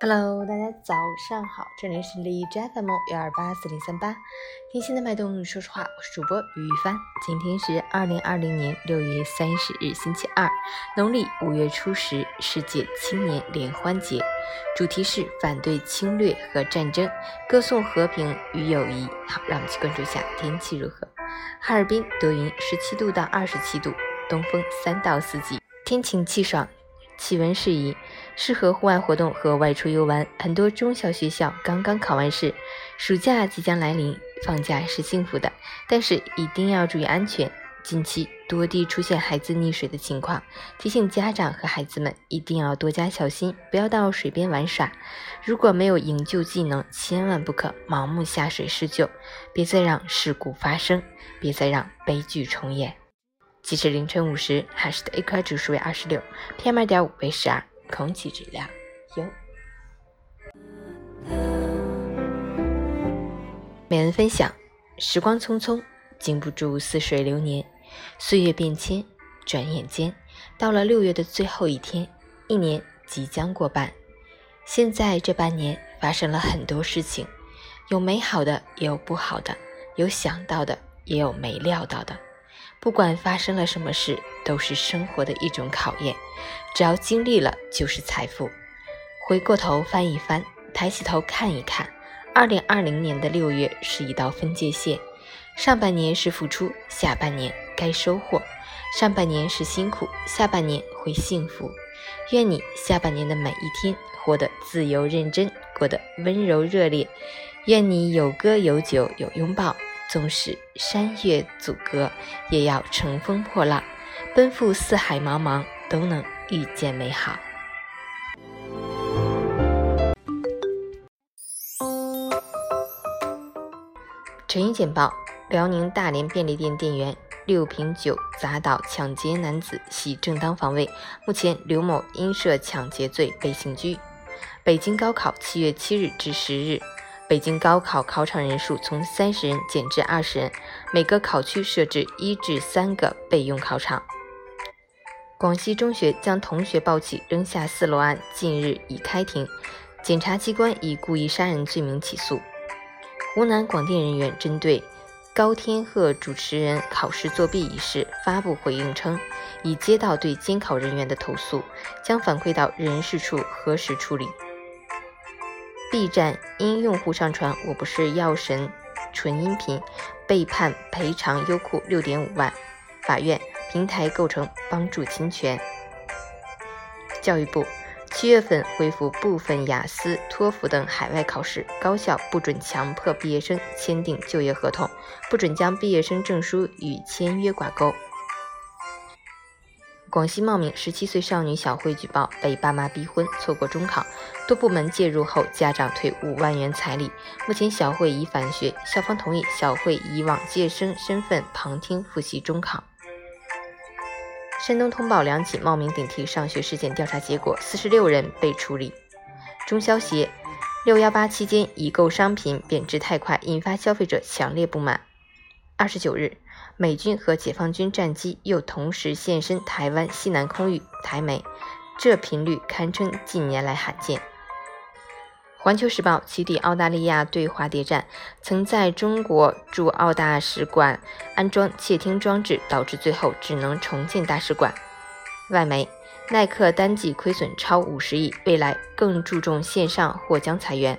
Hello，大家早上好，这里是荔枝 FM 幺二八四零三八，听心的脉动，说实话，我是主播于一帆。今天是二零二零年六月三十日，星期二，农历五月初十，世界青年联欢节，主题是反对侵略和战争，歌颂和平与友谊。好，让我们去关注一下天气如何。哈尔滨多云，十七度到二十七度，东风三到四级，天晴气爽。气温适宜，适合户外活动和外出游玩。很多中小学校刚刚考完试，暑假即将来临，放假是幸福的，但是一定要注意安全。近期多地出现孩子溺水的情况，提醒家长和孩子们一定要多加小心，不要到水边玩耍。如果没有营救技能，千万不可盲目下水施救，别再让事故发生，别再让悲剧重演。即使凌晨五时，海市的 AQI 指数为二十六，PM 二点五为十二，空气质量优。每人分享：时光匆匆，经不住似水流年，岁月变迁，转眼间到了六月的最后一天，一年即将过半。现在这半年发生了很多事情，有美好的，也有不好的，有想到的，也有没料到的。不管发生了什么事，都是生活的一种考验。只要经历了，就是财富。回过头翻一翻，抬起头看一看，二零二零年的六月是一道分界线。上半年是付出，下半年该收获。上半年是辛苦，下半年会幸福。愿你下半年的每一天活得自由认真，过得温柔热烈。愿你有歌有酒有拥抱。纵使山岳阻隔，也要乘风破浪，奔赴四海茫茫，都能遇见美好。陈语简报：辽宁大连便利店店员六瓶酒砸倒抢劫男子，系正当防卫。目前刘某因涉抢劫罪被刑拘。北京高考七月七日至十日。北京高考考场人数从三十人减至二十人，每个考区设置一至三个备用考场。广西中学将同学抱起扔下四楼案近日已开庭，检察机关以故意杀人罪名起诉。湖南广电人员针对高天鹤主持人考试作弊一事发布回应称，已接到对监考人员的投诉，将反馈到人事处核实处理。B 站因用户上传“我不是药神”纯音频，被判赔偿优酷六点五万。法院平台构成帮助侵权。教育部七月份恢复部分雅思、托福等海外考试，高校不准强迫毕业生签订就业合同，不准将毕业生证书与签约挂钩。广西茂名十七岁少女小慧举报被爸妈逼婚，错过中考，多部门介入后，家长退五万元彩礼。目前小慧已返学，校方同意小慧以往届生身份旁听复习中考。山东通报两起茂名顶替上学事件调查结果，四十六人被处理。中消协六幺八期间已购商品贬值太快，引发消费者强烈不满。二十九日。美军和解放军战机又同时现身台湾西南空域，台美这频率堪称近年来罕见。环球时报起底澳大利亚对华谍战，曾在中国驻澳大使馆安装窃听装置，导致最后只能重建大使馆。外媒耐克单季亏损超五十亿，未来更注重线上或将裁员。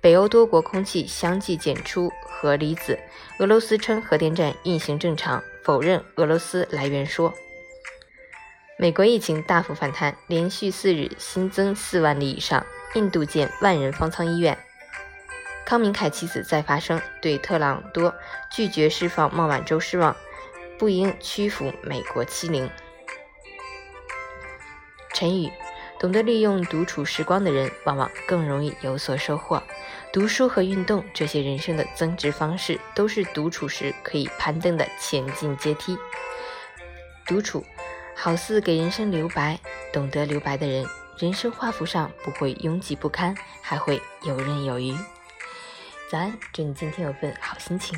北欧多国空气相继检出核离子，俄罗斯称核电站运行正常，否认俄罗斯来源说。美国疫情大幅反弹，连续四日新增四万例以上。印度建万人方舱医院。康明凯妻子再发声，对特朗多拒绝释放孟晚舟失望，不应屈服美国欺凌。陈宇。懂得利用独处时光的人，往往更容易有所收获。读书和运动这些人生的增值方式，都是独处时可以攀登的前进阶梯。独处好似给人生留白，懂得留白的人，人生画幅上不会拥挤不堪，还会游刃有余。早安，祝你今天有份好心情。